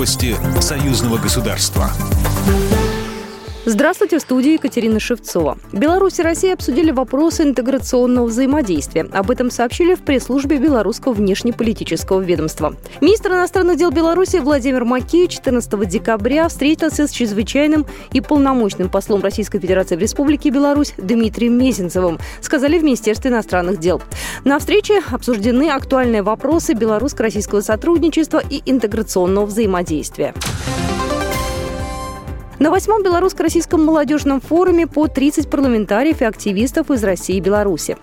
Новости союзного государства. Здравствуйте, в студии Екатерина Шевцова. Беларусь и Россия обсудили вопросы интеграционного взаимодействия. Об этом сообщили в пресс-службе Белорусского внешнеполитического ведомства. Министр иностранных дел Беларуси Владимир Макеев 14 декабря встретился с чрезвычайным и полномочным послом Российской Федерации в Республике Беларусь Дмитрием Мезенцевым, сказали в Министерстве иностранных дел. На встрече обсуждены актуальные вопросы белорусско-российского сотрудничества и интеграционного взаимодействия. На восьмом белорусско-российском молодежном форуме по 30 парламентариев и активистов из России и Беларуси.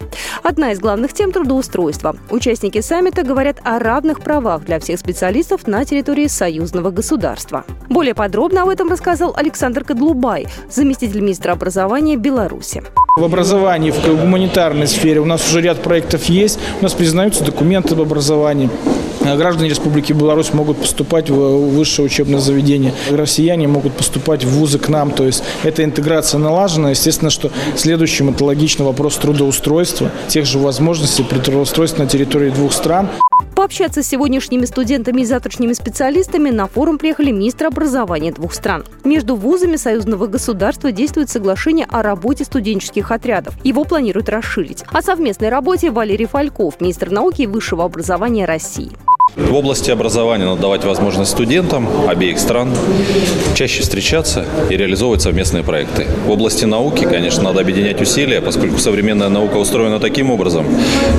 Одна из главных тем – трудоустройства. Участники саммита говорят о равных правах для всех специалистов на территории союзного государства. Более подробно об этом рассказал Александр Кадлубай, заместитель министра образования Беларуси. В образовании, в гуманитарной сфере у нас уже ряд проектов есть, у нас признаются документы об образовании. Граждане Республики Беларусь могут поступать в высшее учебное заведение. Россияне могут поступать в вузы к нам. То есть эта интеграция налажена. Естественно, что следующим это логично вопрос трудоустройства, тех же возможностей при трудоустройстве на территории двух стран. Пообщаться с сегодняшними студентами и завтрашними специалистами на форум приехали министры образования двух стран. Между вузами союзного государства действует соглашение о работе студенческих отрядов. Его планируют расширить. О совместной работе Валерий Фальков, министр науки и высшего образования России. В области образования надо давать возможность студентам обеих стран чаще встречаться и реализовывать совместные проекты. В области науки, конечно, надо объединять усилия, поскольку современная наука устроена таким образом,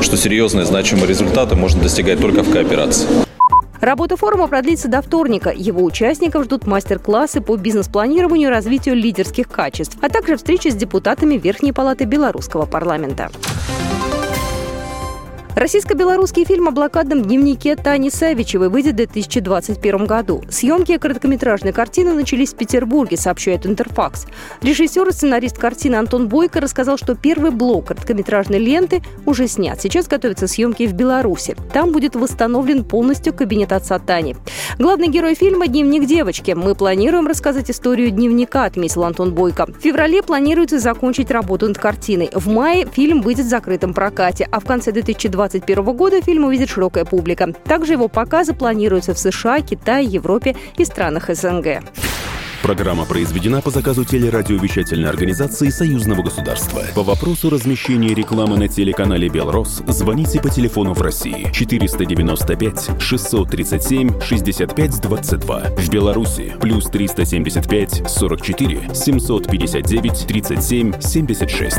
что серьезные значимые результаты можно достигать только в кооперации. Работа форума продлится до вторника. Его участников ждут мастер-классы по бизнес-планированию и развитию лидерских качеств, а также встречи с депутатами Верхней палаты Белорусского парламента. Российско-белорусский фильм о блокадном дневнике Тани Савичевой выйдет в 2021 году. Съемки короткометражной картины начались в Петербурге, сообщает Интерфакс. Режиссер и сценарист картины Антон Бойко рассказал, что первый блок короткометражной ленты уже снят. Сейчас готовятся съемки в Беларуси. Там будет восстановлен полностью кабинет отца Тани. Главный герой фильма – дневник девочки. Мы планируем рассказать историю дневника, отметил Антон Бойко. В феврале планируется закончить работу над картиной. В мае фильм выйдет в закрытом прокате, а в конце 2020 2021 года фильм увидит широкая публика. Также его показы планируются в США, Китае, Европе и странах СНГ. Программа произведена по заказу телерадиовещательной организации Союзного государства. По вопросу размещения рекламы на телеканале «Белрос» звоните по телефону в России 495 637 65 22. В Беларуси плюс 375 44 759 37 76.